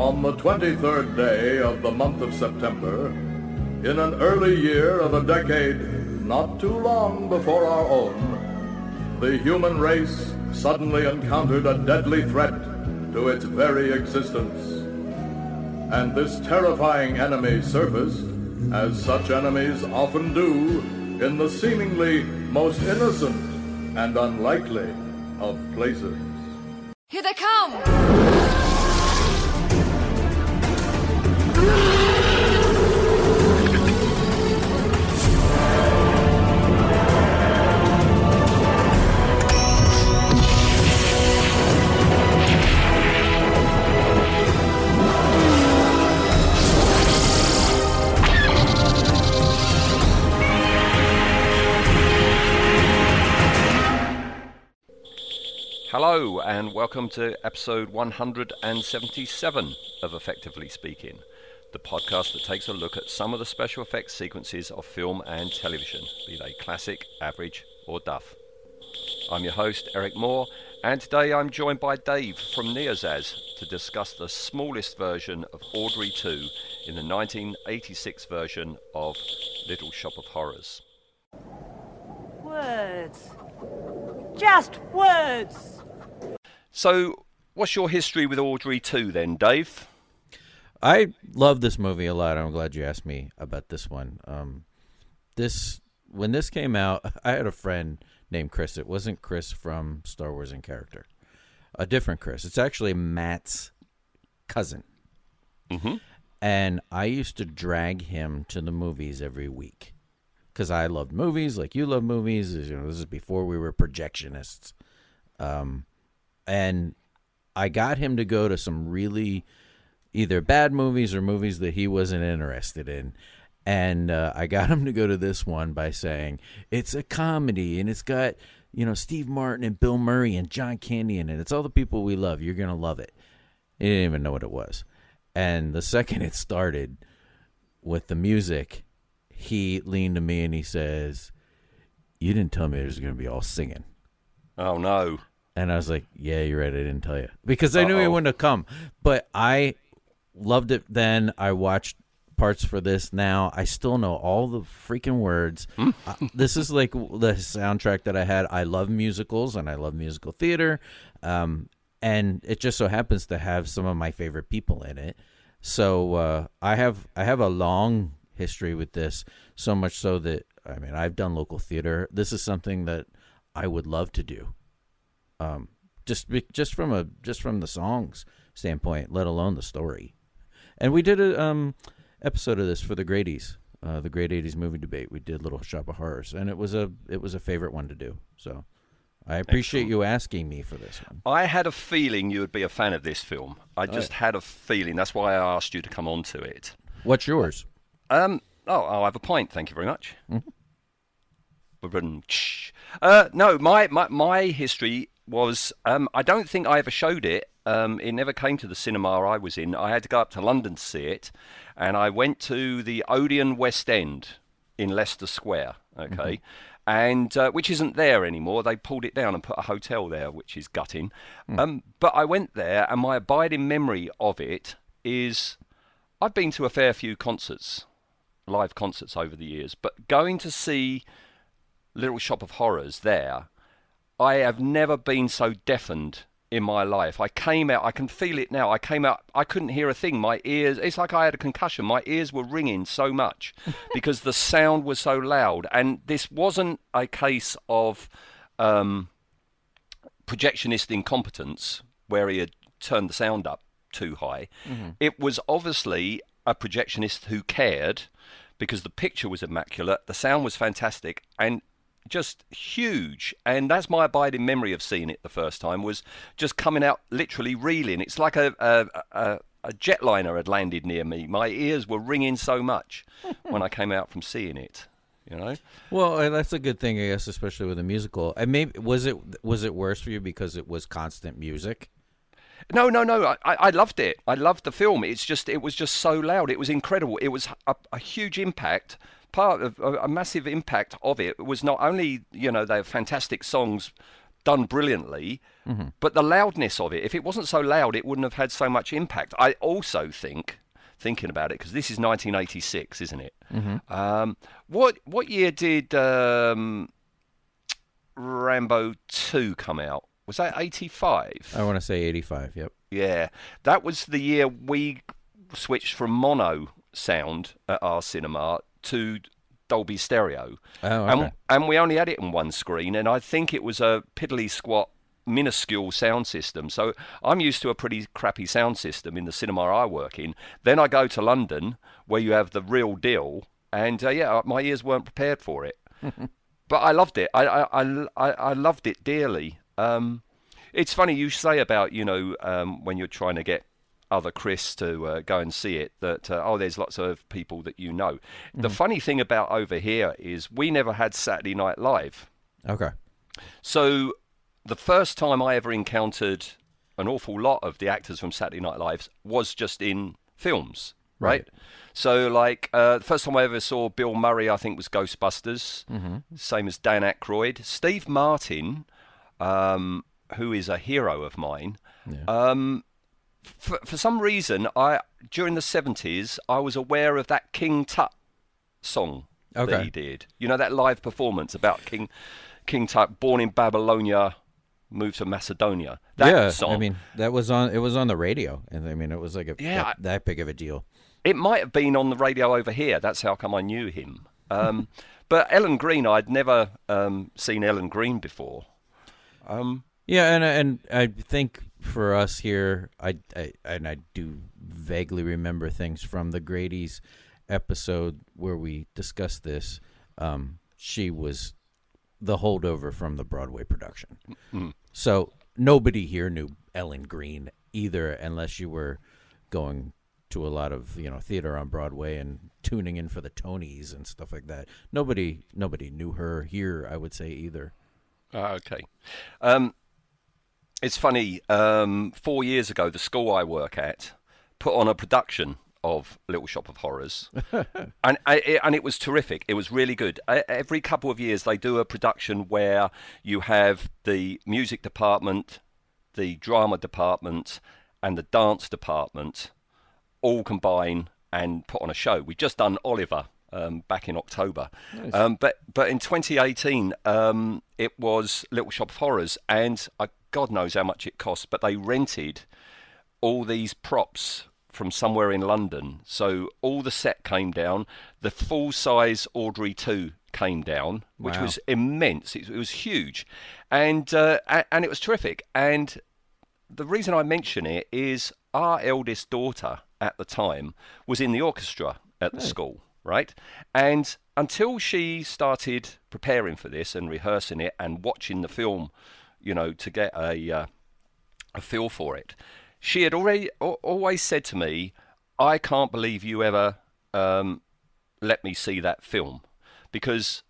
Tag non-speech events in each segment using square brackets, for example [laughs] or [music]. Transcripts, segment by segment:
On the 23rd day of the month of September, in an early year of a decade not too long before our own, the human race suddenly encountered a deadly threat to its very existence. And this terrifying enemy surfaced, as such enemies often do, in the seemingly most innocent and unlikely of places. Here they come! Hello, and welcome to episode 177 of Effectively Speaking, the podcast that takes a look at some of the special effects sequences of film and television, be they classic, average, or duff. I'm your host, Eric Moore, and today I'm joined by Dave from Neozaz to discuss the smallest version of Audrey 2 in the 1986 version of Little Shop of Horrors. Words. Just words. So, what's your history with Audrey 2 then, Dave? I love this movie a lot. I'm glad you asked me about this one. Um, this when this came out, [laughs] I had a friend named Chris. It wasn't Chris from Star Wars in character, a different Chris. It's actually Matt's cousin, Mm-hmm. and I used to drag him to the movies every week because I loved movies, like you love movies. You know, this is before we were projectionists. Um, and I got him to go to some really either bad movies or movies that he wasn't interested in. And uh, I got [laughs] him to go to this one by saying it's a comedy and it's got you know Steve Martin and Bill Murray and John Candy in it. It's all the people we love. You're gonna love it. He didn't even know what it was. And the [laughs] second it started with the music, he leaned to me and he says, "You didn't tell me it was gonna be all singing." Oh no. And I was like, "Yeah, you're right. I didn't tell you because I knew he Uh-oh. wouldn't have come." But I loved it then. I watched parts for this now. I still know all the freaking words. Uh, this is like the soundtrack that I had. I love musicals and I love musical theater, um, and it just so happens to have some of my favorite people in it. So uh, I have I have a long history with this, so much so that I mean I've done local theater. This is something that I would love to do um, just just from a just from the songs standpoint, let alone the story. And we did a um, episode of this for the Grady's, uh, the Great '80s movie debate. We did Little Shop of Horrors, and it was a it was a favorite one to do. So I appreciate Excellent. you asking me for this one. I had a feeling you would be a fan of this film. I just had a feeling. That's why I asked you to come on to it. What's yours? Um. Oh, I'll have a pint. Thank you very much. Ba-dum-tsh. Uh, no, my, my my history was. Um, I don't think I ever showed it. Um, it never came to the cinema I was in. I had to go up to London to see it, and I went to the Odeon West End in Leicester Square. Okay. And uh, which isn't there anymore. They pulled it down and put a hotel there, which is gutting. Um, but I went there, and my abiding memory of it is I've been to a fair few concerts, live concerts over the years, but going to see Little Shop of Horrors there, I have never been so deafened in my life. I came out, I can feel it now. I came out, I couldn't hear a thing. My ears, it's like I had a concussion. My ears were ringing so much [laughs] because the sound was so loud. And this wasn't a case of um, projectionist incompetence where he had turned the sound up too high. It was obviously a projectionist who cared because the picture was immaculate, the sound was fantastic, and just huge. And that's my abiding memory of seeing it the first time was just coming out literally reeling. It's like a a, a, a jetliner had landed near me. My ears were ringing so much [laughs] when I came out from seeing it. You know. Well, that's a good thing, I guess, especially with a musical. And maybe was it was it worse for you because it was constant music? No, no, no. I, I I loved it. I loved the film. It's just, it was just so loud. It was incredible. It was a, a huge impact. Part of a, massive impact of it was not only, you know, they have fantastic songs done brilliantly, but the loudness of it, if it wasn't so loud, it wouldn't have had so much impact. I also think, thinking about it, because this is 1986, isn't it? Um, what what year did um, Rambo 2 come out? Was that 85? I want to say 85. Yep. Yeah, that was the year we switched from mono sound at our cinema to Dolby Stereo. Oh, and, okay. and we only had it in one screen, and I think it was a piddly squat, minuscule sound system. So I'm used to a pretty crappy sound system in the cinema I work in. Then I go to London, where you have the real deal, and uh, yeah, my ears weren't prepared for it. [laughs] but I loved it. I I, I, I I loved it dearly. Um, it's funny you say about you know um, when you're trying to get other Chris to uh, go and see it that uh, oh there's lots of people that you know. The funny thing about over here is we never had Saturday Night Live. Okay. So the first time I ever encountered an awful lot of the actors from Saturday Night Live was just in films, right? So like uh, the first time I ever saw Bill Murray, I think was Ghostbusters. Same as Dan Aykroyd, Steve Martin, um, who is a hero of mine. Um, for, for some reason, I during the seventies, I was aware of that King Tut song that he did. You know that live performance about King King Tut, born in Babylonia, moved to Macedonia. That yeah. song. I mean, that was on. It was on the radio, and I mean, it was like a Yeah, that, that big of a deal. it might have been on the radio over here. That's how come I knew him. Um, [laughs] but Ellen Greene, I'd never um, seen Ellen Greene before. Um, Yeah, and and I think for us here, I, I and I do vaguely remember things from the Grady's episode where we discussed this. Um, she was the holdover from the Broadway production, so nobody here knew Ellen Greene either, unless you were going to a lot of you know theater on Broadway and tuning in for the Tonys and stuff like that. Nobody nobody knew her here, I would say either. Ah, okay. Um, it's funny. Um, four years ago, the school I work at put on a production of Little Shop of Horrors, [laughs] and I, it, and it was terrific. It was really good. E- Every couple of years, they do a production where you have the music department, the drama department, and the dance department all combine and put on a show. We've just done Oliver um, back in October, um, but but in 2018 um, it was Little Shop of Horrors, and uh, God knows how much it cost, but they rented all these props from somewhere in London. So all the set came down. The full size Audrey 2 came down, which Wow. was immense. It, it was huge. And, uh, and it was terrific. And the reason I mention it is our eldest daughter at the time was in the orchestra at the school, right? And until she started preparing for this and rehearsing it and watching the film, you know, to get a uh, a feel for it, she had already al- always said to me, "I can't believe you ever um, let me see that film," because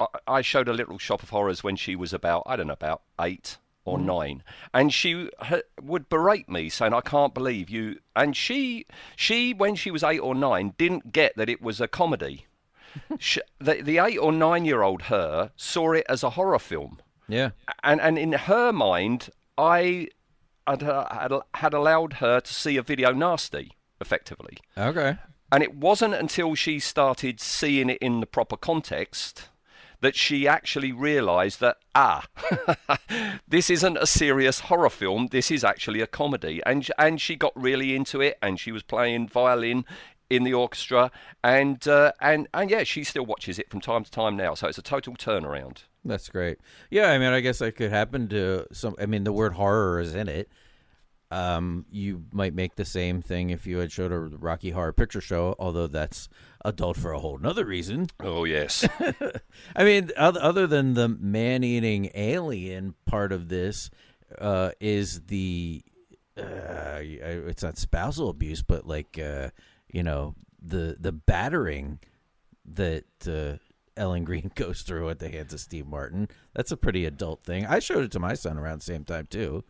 I, I showed a little shop of horrors when she was about I don't know about eight or nine, and she ha- would berate me saying, "I can't believe you." And she she when she was eight or nine didn't get that it was a comedy. [laughs] Sh the, the eight or nine year old her saw it as a horror film Yeah. and and in her mind, I had, had had allowed her to see a video nasty, effectively. Okay. And it wasn't until she started seeing it in the proper context that she actually realised that ah, [laughs] this isn't a serious horror film. This is actually a comedy. And and she got really into it, and she was playing violin in the orchestra, and uh, and and yeah, she still watches it from time to time now. So it's a total turnaround. That's great. Yeah, I mean, I guess that could happen to some. I mean, the word horror is in it. Um, you might make the same thing if you had showed a Rocky Horror Picture Show, although that's adult for a whole nother reason. Oh yes. [laughs] I mean, other, than the man-eating alien part of this, uh, is the uh, it's not spousal abuse, but like uh, you know the the battering that uh, Ellen Greene [laughs] goes through at the hands of Steve Martin. That's a pretty adult thing. I showed it to my son around the same time too,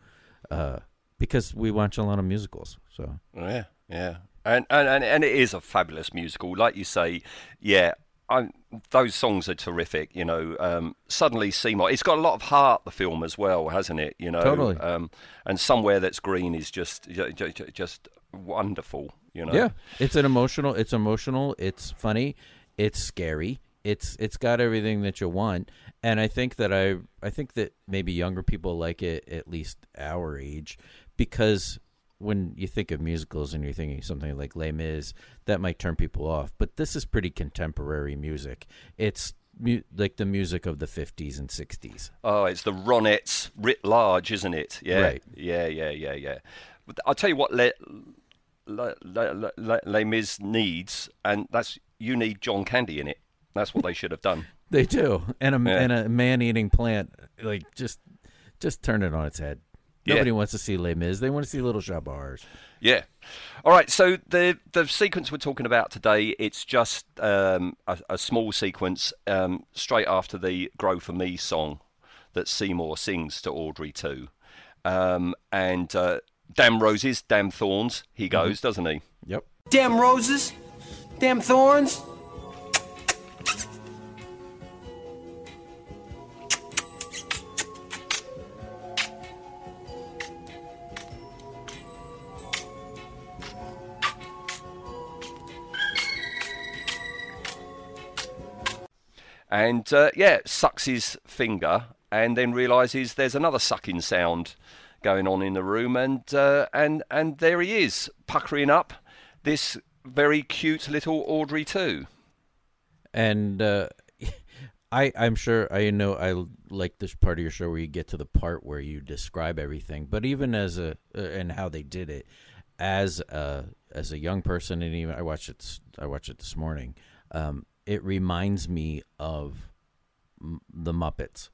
uh, because we watch a lot of musicals. So Yeah, yeah, and and and, it is a fabulous musical. Like you say, yeah. I, those songs are terrific. You know, um, suddenly Seymour. It's got a lot of heart. The film as well, hasn't it? You know, Totally. Um, and somewhere that's green is just ju- ju- ju- just wonderful. You know. Yeah, it's an emotional. It's emotional. It's funny. It's scary. It's it's got everything that you want. And I think that I I think that maybe younger people like it at least our age because when you think of musicals and you're thinking something like Les Mis, that might turn people off. But this is pretty contemporary music. It's mu- like the music of the 50s and 60s. Oh, it's the Ronettes writ large, isn't it? Yeah, Right. yeah, yeah, yeah, yeah. But I'll tell you what, Les, Les, Les, Les, Mis needs, and that's you need John Candy in it. That's what they should have done. [laughs] They do, and a Yeah. and a man-eating plant, like just just turn it on its head. Yeah. Nobody wants to see Les Mis. They want to see Little Shop of Horrors. Yeah. All right. So the the sequence we're talking about today, it's just um, a, a small sequence um, straight after the "Grow for Me" song that Seymour sings to Audrey 2, um, and uh, "Damn roses, damn thorns." He goes, doesn't he? Yep. Damn roses, damn thorns. And uh, yeah, sucks his finger, and then realizes there's another sucking sound going on in the room, and uh, and and there he is, puckering up this very cute little Audrey 2. And uh, [laughs] I I'm sure I know I like this part of your show where you get to the part where you describe everything. But even as a uh, and how they did it as a as a young person, and even I watched it I watched it this morning. Um, it reminds me of m- the Muppets.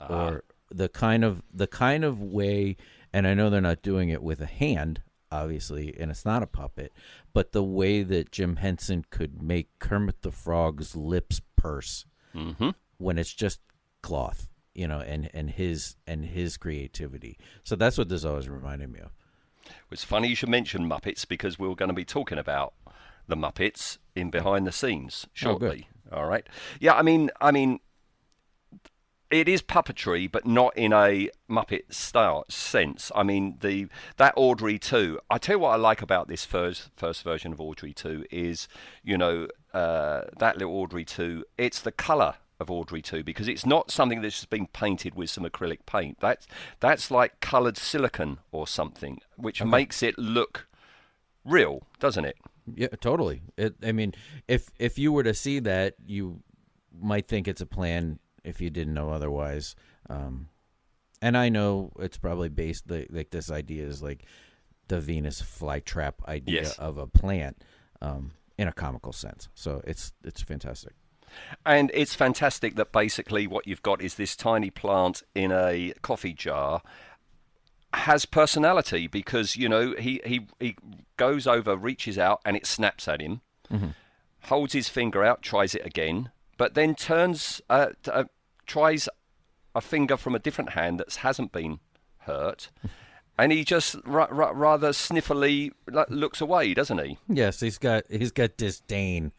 Ah. or the kind of the kind of way and I know they're not doing it with a hand obviously and it's not a puppet but the way that Jim Henson could make Kermit the Frog's lips purse mm-hmm. when it's just cloth you know and and his and his creativity. So that's what this always reminded me of. It's funny you should mention Muppets because we're going to be talking about the Muppets in behind the scenes Oh, shortly. All right. Yeah, I mean, I mean, it is puppetry, but not in a Muppet style sense. I mean, the that Audrey two. I tell you what I like about this first first version of Audrey two is, you know, uh, that little Audrey two. It's the colour of Audrey two because it's not something that's just been painted with some acrylic paint. That's that's like coloured silicon or something, which makes it look real, doesn't it? Yeah, totally. It, I mean, if if you were to see that, you might think it's a plan if you didn't know otherwise. Um, and I know it's probably based like, like this idea is like the Venus flytrap idea Yes. of a plant um, in a comical sense. So it's it's fantastic. And it's fantastic that basically what you've got is this tiny plant in a coffee jar has personality because you know he he he goes over, reaches out, and it snaps at him. Holds his finger out, tries it again, but then turns uh, t- uh, tries a finger from a different hand that hasn't been hurt, [laughs] and he just ra- ra- rather sniffily looks away, doesn't he? Yes, he's got he's got disdain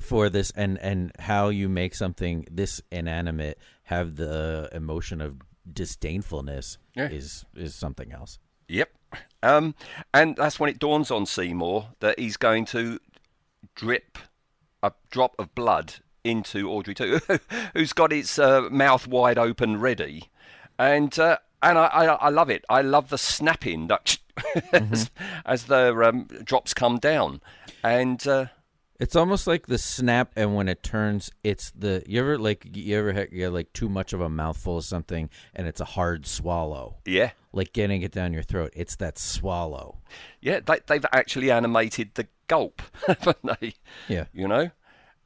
for this and and how you make something this inanimate have the emotion of disdainfulness Yeah. is is something else. Yep. Um, and that's when it dawns on Seymour that he's going to drip a drop of blood into Audrey 2, [laughs] who's got its uh, mouth wide open ready, and uh, and I, I I love it. I love the snapping that [laughs] as, as the um, drops come down, and uh, It's almost like the snap, and when it turns, it's the you ever like you ever had you had, like too much of a mouthful of something, and it's a hard swallow, yeah, like getting it down your throat. It's that swallow. yeah, they, they've actually animated the gulp, [laughs] haven't they? Yeah. you know.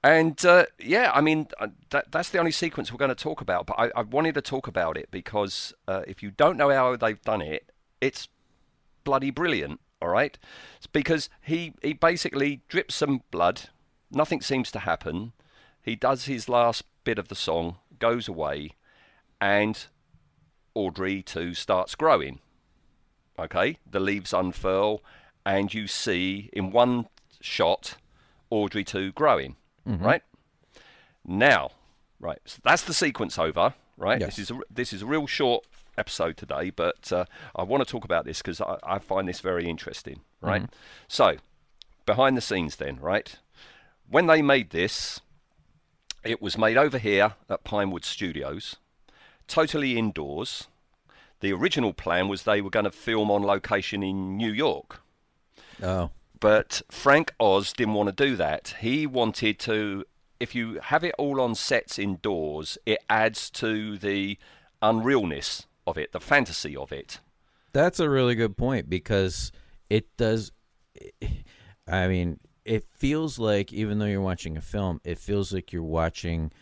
And uh, yeah, I mean uh, that, that's the only sequence we're going to talk about. But I, I wanted to talk about it because uh, if you don't know how they've done it, it's bloody brilliant. All right, it's because he he basically drips some blood. Nothing seems to happen. He does his last bit of the song, goes away, and Audrey 2 starts growing. Okay, the leaves unfurl, and you see in one shot Audrey 2 growing, mm-hmm. right? Now, right, so that's the sequence over. Right, Yes. this is a, this is a real short episode today, but uh, I want to talk about this because I, I find this very interesting. Right, so behind the scenes, then, right, when they made this, it was made over here at Pinewood Studios, totally indoors. The original plan was they were going to film on location in New York. Oh, But Frank Oz didn't want to do that. He wanted to, if you have it all on sets indoors, it adds to the unrealness of it, the fantasy of it. That's a really good point because it does. I mean, it feels like even though you're watching a film, it feels like you're watching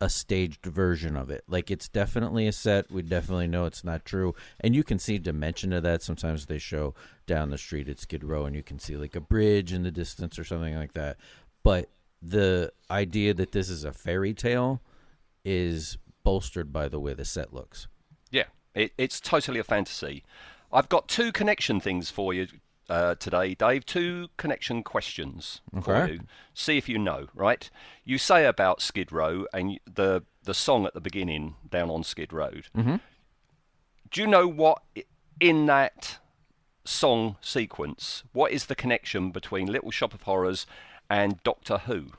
a staged version of it. Like it's definitely a set. We definitely know it's not true, and you can see dimension of that. Sometimes they show down the street at Skid Row, and you can see like a bridge in the distance or something like that. But the idea that this is a fairy tale is bolstered by the way the set looks. Yeah, it, it's totally a fantasy. I've got two connection things for you uh, today, Dave. Two connection questions for you. See if you know. Right? You say about Skid Row and the the song at the beginning down on Skid Row. Mm-hmm. Do you know what in that song sequence? What is the connection between Little Shop of Horrors and Doctor Who?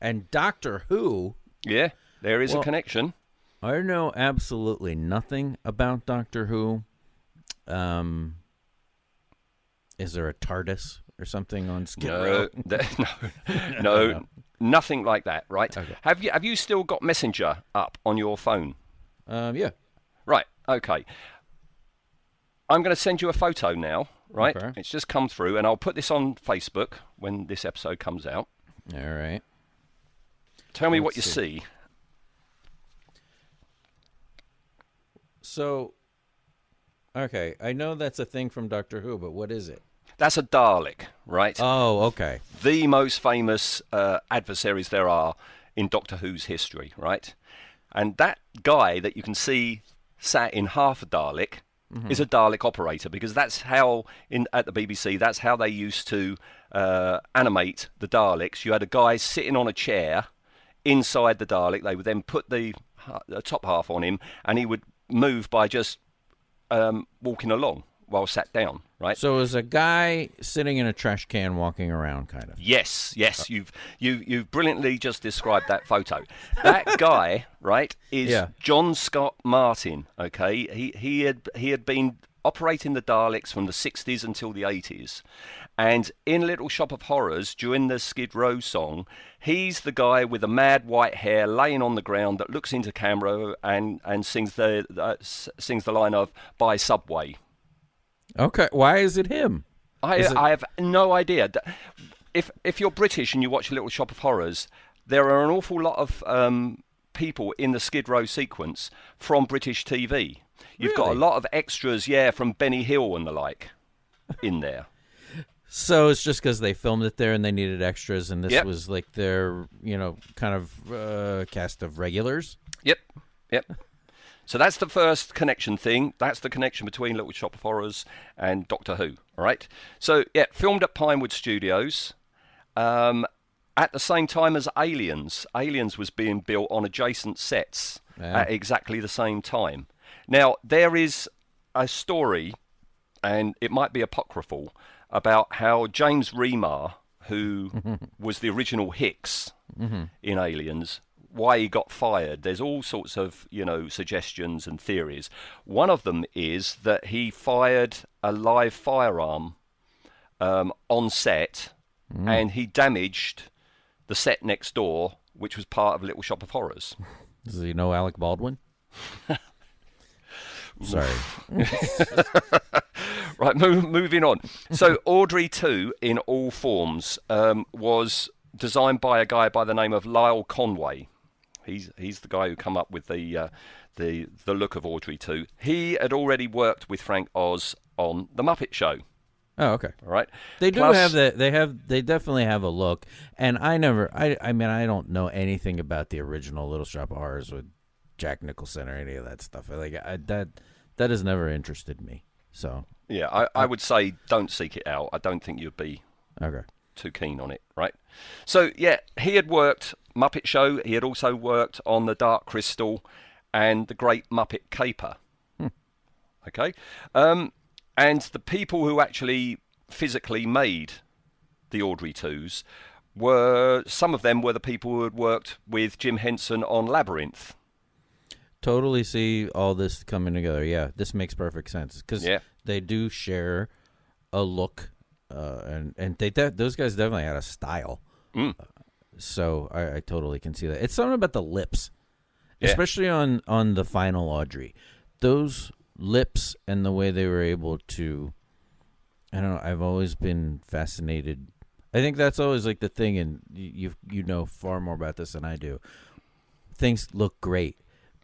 And Doctor Who Yeah, there is Well- a connection. I know absolutely nothing about Doctor Who. Um, is there a TARDIS or something on Skid No, Row? th- [laughs] no, no, [laughs] nothing like that. Right? Okay. Have you have you still got Messenger up on your phone? Um, yeah. Right. Okay. I'm going to send you a photo now. Right? Okay. It's just come through, and I'll put this on Facebook when this episode comes out. All right. Tell me what Let's you see. see. So, okay, I know that's a thing from Doctor Who, but what is it? That's a Dalek, right? Oh, okay. the most famous uh, adversaries there are in Doctor Who's history, right? And that guy that you can see sat in half a Dalek is a Dalek operator because that's how in at the BBC that's how they used to uh, animate the Daleks. You had a guy sitting on a chair inside the Dalek. They would then put the, ha- the top half on him, and he would move by just um, walking along while sat down, right? So, is a guy sitting in a trash can walking around, kind of? Yes, yes, you've you you've brilliantly just described that photo. That [laughs] guy, right, is Yeah. John Scott Martin. Okay, he he had he had been operating the Daleks from the 60s until the 80s, and in Little Shop of Horrors during the Skid Row song, he's the guy with the mad white hair laying on the ground that looks into camera and and sings the uh, sings the line of "By Subway." Okay. Why is it him? I, it- I have no idea. If if you're British and you watch Little Shop of Horrors, there are an awful lot of um, people in the Skid Row sequence from British TV. You've got a lot of extras, yeah, from Benny Hill and the like, in there. [laughs] So it's just because they filmed it there and they needed extras, and this Yep. was like their, you know, kind of uh, cast of regulars. Yep, yep. So that's the first connection thing. That's the connection between Little Shop of Horrors and Doctor Who. All right. So yeah, filmed at Pinewood Studios. Um, at the same time as Aliens, Aliens was being built on adjacent sets Yeah. at exactly the same time. Now there is a story, and it might be apocryphal, about how James Remar, who [laughs] was the original Hicks in Aliens, why he got fired. There's all sorts of you know suggestions and theories. One of them is that he fired a live firearm um, on set, and he damaged the set next door, which was part of Little Shop of Horrors. [laughs] Does he know Alec Baldwin? [laughs] Sorry. [laughs] Right, move, moving on. So [laughs] Audrey 2 in all forms um, was designed by a guy by the name of Lyle Conway. He's he's the guy who come up with the uh, the the look of Audrey 2. He had already worked with Frank Oz on the Muppet Show. Oh, okay. All right, They do Plus- have that. They have. They definitely have a look. And I never. I. I mean, I don't know anything about the original Little Shop of Horrors with Jack Nicholson or any of that stuff. Like I, that. That has never interested me. So Yeah, I, I would say don't seek it out. I don't think you'd be okay. too keen on it, right? So yeah, he had worked Muppet Show. He had also worked on the Dark Crystal and the Great Muppet Caper. Okay, um, and the people who actually physically made the Audrey twos were some of them were the people who had worked with Jim Henson on Labyrinth. Totally see all this coming together. Yeah, this makes perfect sense because Yeah. they do share a look, uh, and and they de- those guys definitely had a style. Mm. Uh, so I, I totally can see that. It's something about the lips, Yeah. especially on on the final Audrey. Those lips and the way they were able to. I don't know. I've always been fascinated. I think that's always like the thing, and you, you know far more about this than I do. Things look great,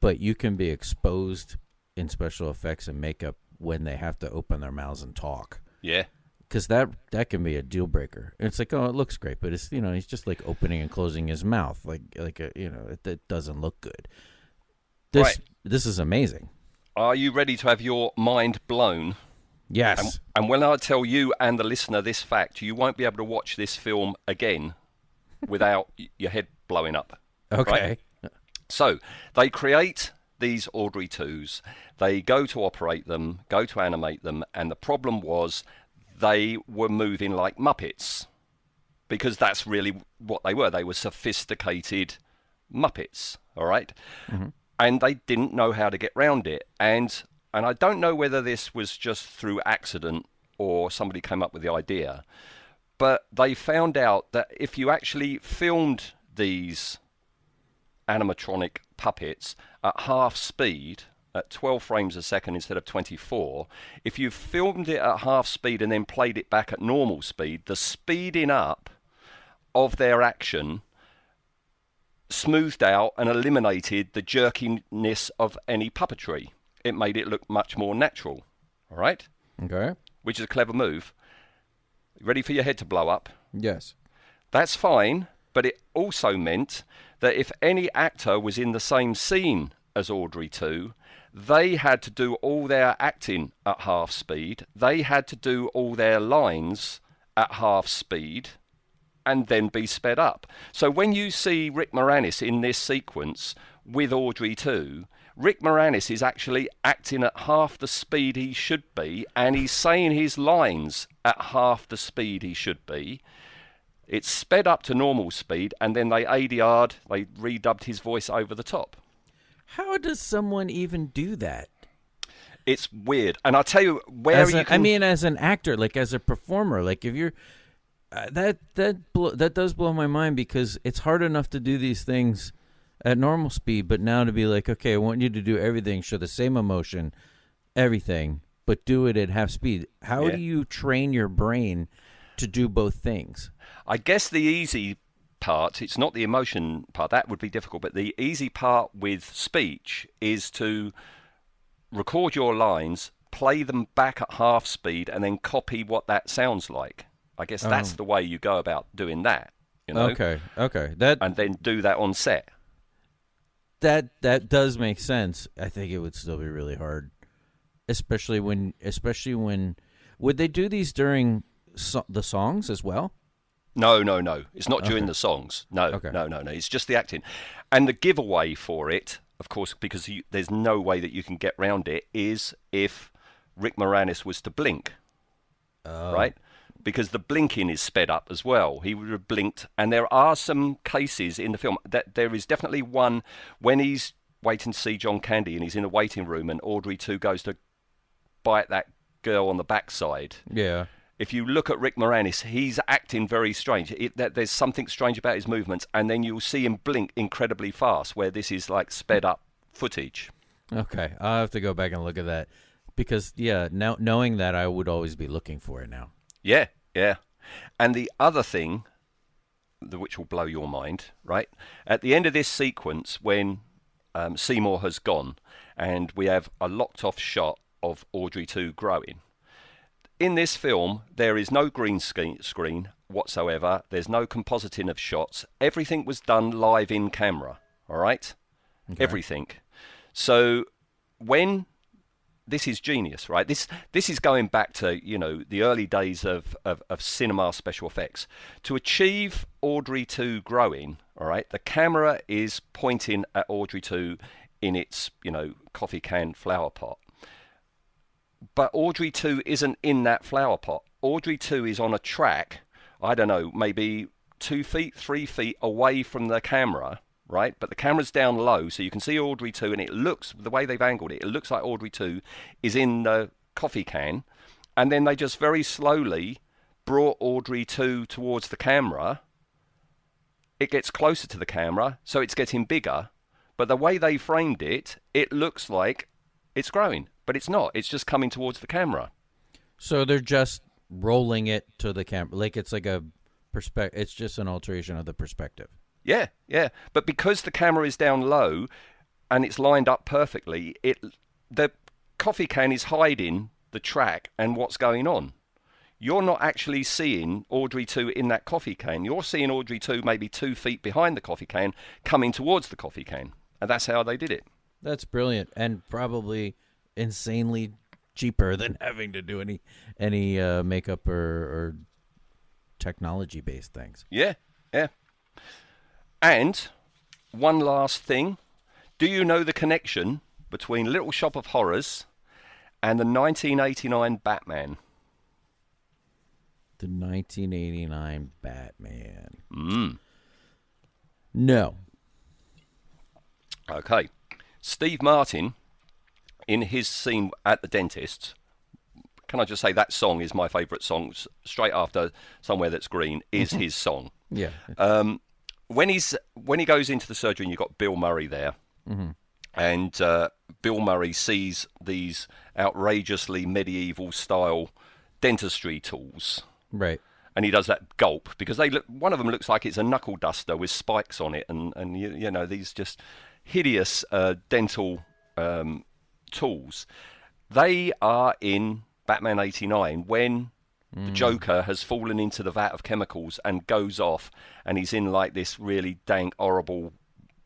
but you can be exposed in special effects and makeup when they have to open their mouths and talk Yeah, because that that can be a deal breaker. It's like, oh, it looks great, but it's you know he's just like opening and closing his mouth, like like a, you know it, it doesn't look good. This Right. this is amazing. are you ready to have your mind blown? Yes, And, and when I tell you and the listener this fact, you won't be able to watch this film again without your head blowing up. okay, So they create these Audrey 2s, they go to operate them, go to animate them, and the problem was they were moving like Muppets because that's really what they were. They were sophisticated Muppets, all right? Mm-hmm. And they didn't know how to get round it. And and I don't know whether this was just through accident or somebody came up with the idea, but they found out that if you actually filmed these animatronic puppets at half speed at 12 frames a second instead of 24 if you filmed it at half speed and then played it back at normal speed the speeding up of their action smoothed out and eliminated the jerkiness of any puppetry. It made it look much more natural all right? Okay, which is a clever move. Ready for your head to blow up? Yes, that's fine, but it also meant that if any actor was in the same scene as Audrey 2, they had to do all their acting at half speed, they had to do all their lines at half speed, and then be sped up. So when you see Rick Moranis in this sequence with Audrey 2, Rick Moranis is actually acting at half the speed he should be, and he's saying his lines at half the speed he should be. It's sped up to normal speed, and then they ADR'd, they redubbed his voice over the top. How does someone even do that? It's weird, and I'll tell you where you can. I mean, as an actor, like as a performer, like if you're uh, that that blo- that does blow my mind because it's hard enough to do these things at normal speed, but now to be like, okay, I want you to do everything, show the same emotion, everything, but do it at half speed. How Yeah. do you train your brain to do both things? I guess the easy part, it's not the emotion part, that would be difficult, but the easy part with speech is to record your lines, play them back at half speed, and then copy what that sounds like. I guess that's oh. the way you go about doing that, you know, Okay, okay, that and then do that on set. that that does make sense. I think it would still be really hard, especially when especially when would they do these during so- the songs as well? No, no, no. It's not during the songs. No, Okay. no, no, no. It's just the acting. And the giveaway for it, of course, because you, there's no way that you can get round it, is if Rick Moranis was to blink. Oh. Right? Because the blinking is sped up as well. He would have blinked. And there are some cases in the film that there is definitely one when he's waiting to see John Candy and he's in the waiting room and Audrey 2 goes to bite that girl on the backside Yeah. If you look at Rick Moranis, he's acting very strange. It, that there's something strange about his movements, and then you'll see him blink incredibly fast, where this is like sped up footage. Okay, I'll have to go back and look at that because yeah, now knowing that I would always be looking for it now. Yeah, yeah. And the other thing, the, which will blow your mind, right? At the end of this sequence, when um, Seymour has gone, and we have a locked off shot of Audrey 2 growing. In this film, there is no green screen whatsoever. There's no compositing of shots. Everything was done live in camera. All right, everything. So when this is genius, right? This this is going back to you know the early days of, of, of cinema special effects. To achieve Audrey two growing, all right, the camera is pointing at Audrey two in its you know coffee can flower pot, but Audrey two isn't in that flower pot. Audrey two is on a track. I don't know, maybe two feet, three feet away from the camera, right? But the camera's down low, so you can see Audrey 2, and it looks, the way they've angled it, it looks like Audrey 2 is in the coffee can. And then they just very slowly brought Audrey 2 towards the camera. It gets closer to the camera, so it's getting bigger. But the way they framed it, it looks like it's growing, but it's not. It's just coming towards the camera. So they're just rolling it to the camera, like it's like a perspective. It's just an alteration of the perspective. Yeah, yeah. But because the camera is down low and it's lined up perfectly, it the coffee can is hiding the track and what's going on. You're not actually seeing Audrey 2 in that coffee can. You're seeing Audrey 2 maybe two feet behind the coffee can coming towards the coffee can. And that's how they did it. That's brilliant and probably insanely cheaper [laughs] than having to do any any uh, makeup or, or technology based things. Yeah, yeah. And one last thing. Do you know the connection between Little Shop of Horrors and the 1989 Batman? The 1989 Batman. Mm. No. Okay. Steve Martin, in his scene at the dentist, can I just say that song is my favourite song? Straight after Somewhere That's Green is his song. Yeah. Um, when he's when he goes into the surgery, and you've got Bill Murray there, and uh, Bill Murray sees these outrageously medieval style dentistry tools, right. and he does that gulp because they look. One of them looks like it's a knuckle duster with spikes on it, and and you, you know these just hideous uh, dental um, tools. They are in Batman '89 when the Joker has fallen into the vat of chemicals and goes off, and he's in like this really dank, horrible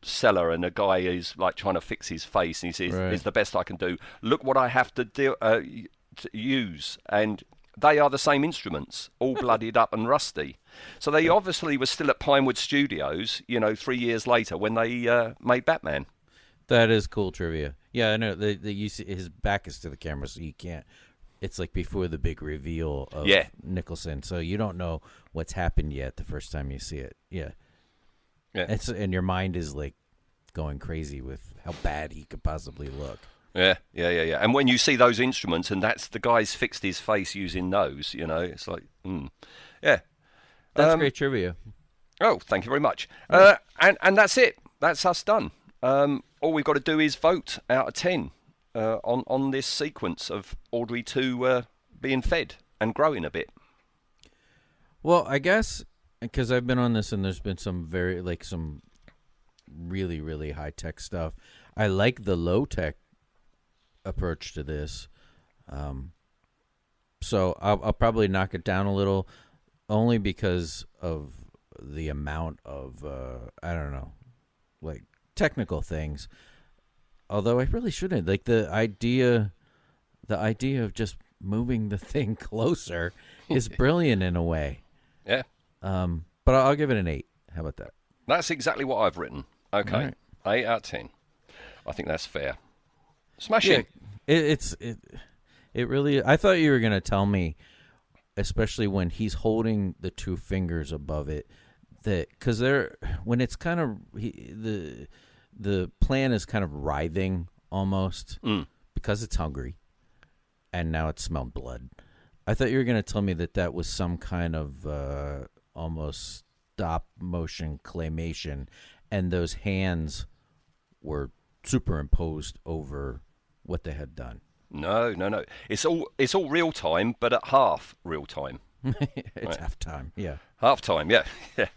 cellar, and a guy is like trying to fix his face, and he says, Right. "It's the best I can do. Look what I have to do, uh, to use." And they are the same instruments, all [laughs] bloodied up and rusty. So they obviously were still at Pinewood Studios, you know, three years later when they uh, made Batman. That is cool trivia. Yeah, I know. The, the you see his back is to the camera, so you can't. It's like before the big reveal of Yeah. Nicholson, so you don't know what's happened yet the first time you see it. Yeah, Yeah. it's and your mind is like going crazy with how bad he could possibly look. Yeah, yeah, yeah, yeah. And when you see those instruments, and that's the guy's fixed his face using those, you know, it's like, mm. yeah. That's Um, great trivia. Oh, thank you very much. Uh, and and that's it. That's us done. Um, all we've got to do is vote out of ten uh, on on this sequence of Audrey two uh, being fed and growing a bit. Well, I guess because I've been on this and there's been some very like some really really high tech stuff. I like the low tech approach to this. Um, so I'll, I'll probably knock it down a little, only because of the amount of uh, I don't know, like technical things. Although I really shouldn't like the idea, the idea of just moving the [laughs] thing closer is [laughs] brilliant in a way. Yeah, Um, but I'll, give it an eight. How about that? that's exactly what I've written. Okay, right. eight out of ten. I think that's fair. Smashing. it, it's it. It really. I thought you were gonna tell me, especially when he's holding the two fingers above it, that because they're when it's kind of he, the the plan is kind of writhing almost Mm. because it's hungry, and now it smelled blood. I thought you were gonna tell me that that was some kind of uh, almost stop motion claymation, and those hands were superimposed over what they had done. No, no, no. It's all it's all real time, but at half real time. [laughs] it's halftime. Yeah. Half time, yeah, [laughs] yeah.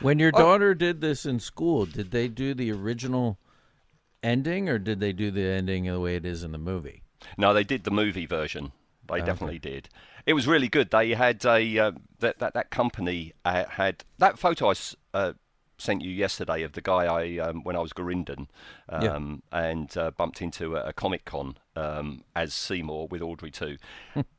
When your Oh. daughter did this in school, did they do the original ending or did they do the ending the way it is in the movie? No, they did the movie version. They Okay. definitely did. It was really good. They had a uh, that that that company uh, had that photo I uh, sent you yesterday of the guy I um, when I was Gurinden Yeah. um, and uh, bumped into at a Comic Con um, as Seymour with Audrey 2.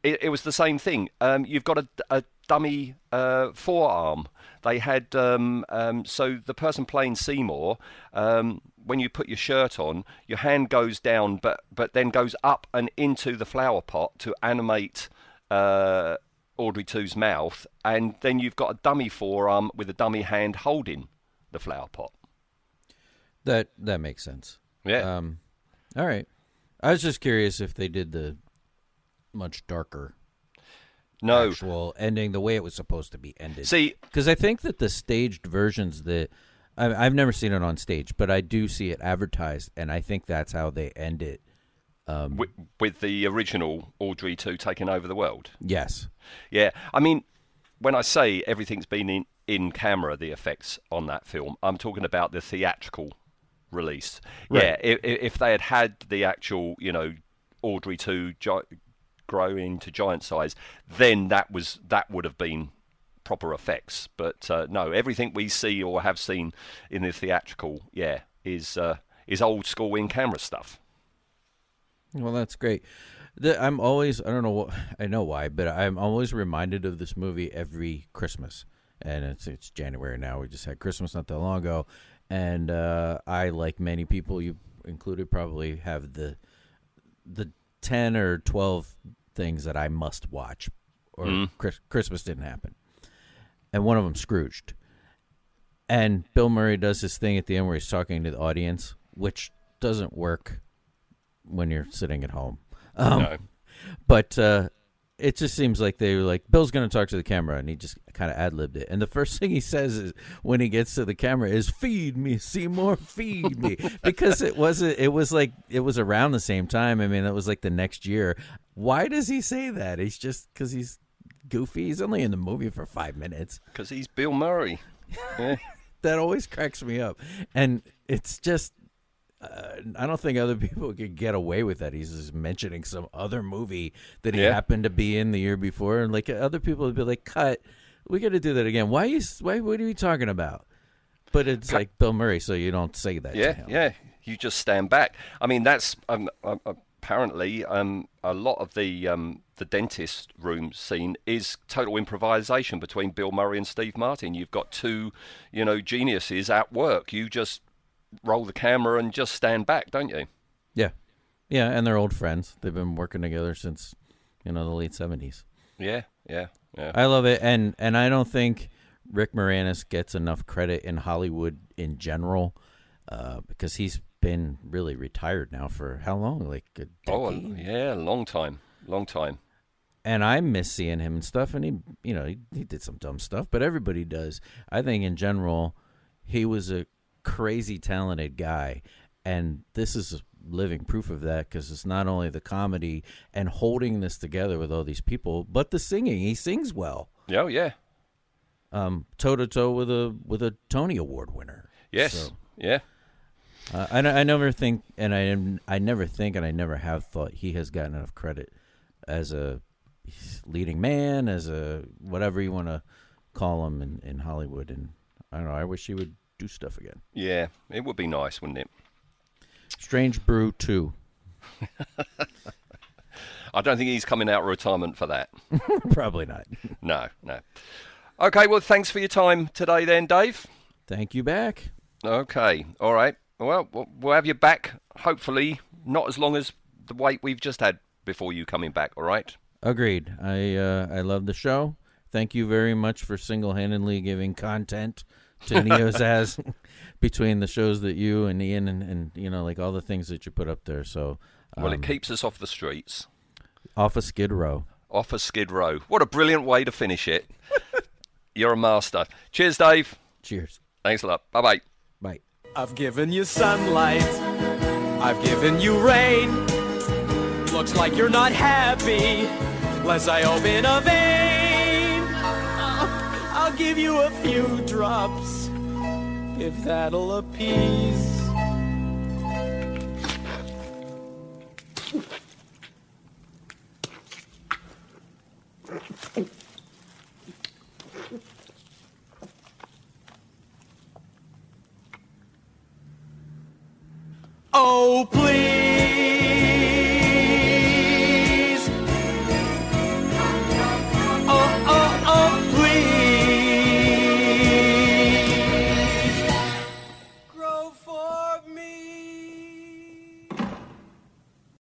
it, it was the same thing. Um, you've got a, a dummy uh, forearm. They had um, um, so the person playing Seymour. Um, when you put your shirt on, your hand goes down, but but then goes up and into the flower pot to animate uh, Audrey 2's mouth, and then you've got a dummy forearm with a dummy hand holding the flower pot. That that makes sense. Yeah. Um, all right. I was just curious if they did the much darker no. actual ending the way it was supposed to be ended. See, because I think that the staged versions that I, I've never seen it on stage, but I do see it advertised, and I think that's how they end it. Um, with, with the original Audrey 2 taking over the world. Yes. Yeah, I mean, when I say everything's been in, in camera, the effects on that film, I'm talking about the theatrical release. Yeah, if, if they had had the actual, you know, Audrey 2 gi- growing to giant size, then that was that would have been proper effects. But uh, no, everything we see or have seen in the theatrical, yeah, is uh, is old school in camera stuff. Well, that's great. The, I'm always I don't know what I know why, but I'm always reminded of this movie every Christmas, and it's it's January now. We just had Christmas not that long ago, and uh, I, like many people, you included, probably have the the ten or twelve things that I must watch, or Chris, Christmas didn't happen, and one of them Scrooged. And Bill Murray does this thing at the end where he's talking to the audience, which doesn't work when you're sitting at home. Um, no. But uh, it just seems like they were like, Bill's going to talk to the camera, and he just kind of ad libbed it. And the first [laughs] thing he says is when he gets to the camera is "Feed me, Seymour, feed me," [laughs] because it wasn't. It was like it was around the same time. I mean, it was like the next year. Why does he say that? He's just because he's goofy. He's only in the movie for five minutes. Because he's Bill Murray. [laughs] Yeah. That always cracks me up, and it's just. Uh, I don't think other [laughs] people could get away with that. He's just mentioning some other movie that he Yeah. happened to be in the year before, and like other people would be like, "Cut, we got to do that again." Why you? Why? What are you talking about? But it's like Bill Murray, so you don't say that. to Yeah, him. yeah. You just stand back. I mean, that's um, apparently um, a lot of the um, the dentist room scene is total improvisation between Bill Murray and Steve Martin. You've got two, you know, geniuses at work. You just roll the camera and just stand back, don't you? yeah, yeah. And they're old friends. They've been working together since you know the late seventies. Yeah, yeah, yeah. I love it, and and I don't think Rick Moranis gets enough credit in Hollywood in general uh, because he's been really retired now for how long? Like a oh, decade. yeah, long time, long time. and I miss seeing him and stuff. And he, you know, he, he did some dumb stuff, but everybody does. I think in general, he was a crazy talented guy, and this is living proof of that because it's not only the comedy and holding this together with all these people, but the singing. He sings well. Yeah, oh, yeah, Um, toe to toe with a with a Tony Award winner. yes, So, yeah. uh, I, I never think, and I am I never think, and I never have thought he has gotten enough credit as a leading man, as a whatever you want to call him in, in Hollywood. And I don't know. I wish he would do stuff again. Yeah, it would be nice, wouldn't it? Strange Brew two, [laughs] I don't think he's coming out of retirement for that. [laughs] probably not. No, no. Okay, well, thanks for your time today, then, Dave. Thank you back. Okay, all right. Well, we'll- we'll have you back. Hopefully, not as long as the wait we've just had before you coming back. All right. Agreed. I uh, I love the show. Thank you very much for single handedly giving content to Neo's as between the shows that you and Ian and, and you know like all the things that you put up there. So Well, um, it keeps us off the streets, off of Skid Row. off a skid row. What a brilliant way to finish it. [laughs] You're a master. Cheers, Dave. Cheers. Thanks a lot. Bye bye. Bye. I've given you sunlight. I've given you rain. Looks like you're not happy. Unless I open a vein. Give you a few drops. If that'll appease. Oh, please.